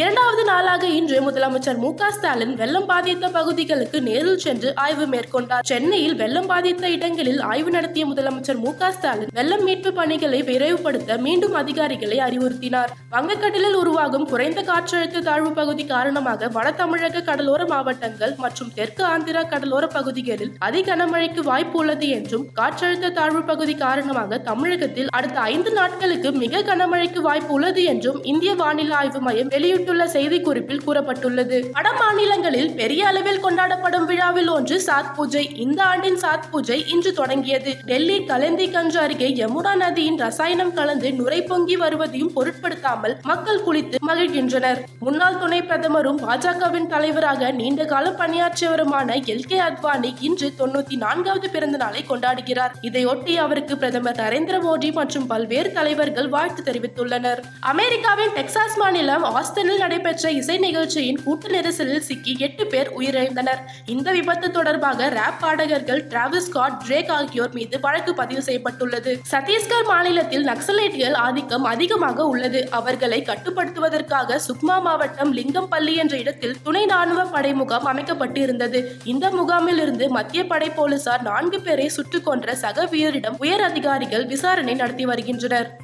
இரண்டாவது நாளாக இன்று முதலமைச்சர் மு ஸ்டாலின் வெள்ளம் பாதித்த பகுதிகளுக்கு நேரில் சென்று ஆய்வு மேற்கொண்டார். சென்னையில் வெள்ளம் பாதித்த இடங்களில் ஆய்வு நடத்திய முதலமைச்சர் மு ஸ்டாலின் வெள்ளம் மீட்பு பணிகளை விரைவுபடுத்த மீண்டும் அதிகாரிகளை அறிவுறுத்தினார். வங்கக்கடலில் உருவாகும் குறைந்த காற்றழுத்த தாழ்வு பகுதி காரணமாக வட தமிழக கடலோர மாவட்டங்கள் மற்றும் தெற்கு ஆந்திரா கடலோர பகுதிகளில் அதிக கனமழைக்கு வாய்ப்பு உள்ளது என்றும் காற்றழுத்த தாழ்வு பகுதி காரணமாக தமிழகத்தில் அடுத்த ஐந்து நாட்களுக்கு மிக கனமழைக்கு வாய்ப்பு உள்ளது என்றும் இந்திய வானிலை ஆய்வு மையம் வெளியிட்டுள்ள செய்திக்குறிப்பில் கூறப்பட்டுள்ளது. வட மாநிலங்களில் பெரிய அளவில் கொண்டாடப்படும் விழாவில் ஒன்று சாத் பூஜை. இந்த ஆண்டின் சாத் பூஜை இன்று தொடங்கியது. டெல்லி கலந்தி கஞ்சு அருகே யமுனா நதியின் ரசாயனம் கலந்து நுரை பொங்கி வருவதையும் பொருட்படுத்தாமல் மக்கள் குளித்து மகிழ்கின்றனர். முன்னாள் துணை பிரதமரும் பாஜகவின் தலைவராக நீண்ட காலம் பணியாற்றியவருமான எல். கே. அத்வானி இன்று தொண்ணூத்தி நான்காவது பிறந்த நாளை கொண்டாடுகிறார். இதையொட்டி அவருக்கு பிரதமர் நரேந்திர மோடி மற்றும் பல்வேறு தலைவர்கள் வாழ்த்து தெரிவித்துள்ளனர். அமெரிக்காவின் டெக்சாஸ் மாநிலம் ஆஸ்டனில் நடைபெற்ற இசை நிகழ்ச்சியின் கூட்ட நெரிசலில் சிக்கி எட்டு பேர் உயிரிழந்தனர். இந்த விபத்து தொடர்பாக ரேப் பாடகர்கள் டிராவிஸ் ஸ்காட் ட்ரேக் ஆகியோர் மீது வழக்கு பதிவு செய்யப்பட்டுள்ளது. சத்தீஸ்கர் மாநிலத்தில் நக்சலைட்டுகள் ஆதிக்கம் அதிகமாக உள்ளது. அவர்களை கட்டுப்படுத்துவதற்காக சுக்மா மாவட்டம் லிங்கம்பள்ளி என்ற இடத்தில் துணை ராணுவ படை முகாம் அமைக்கப்பட்டு இருந்தது இந்த முகாமில் இருந்து மத்திய படை போலீசார் நான்கு பேரை சுட்டுக் கொன்ற சக வீரரிடம் உயர் அதிகாரிகள் விசாரணை நடத்தி வருகின்றனர்.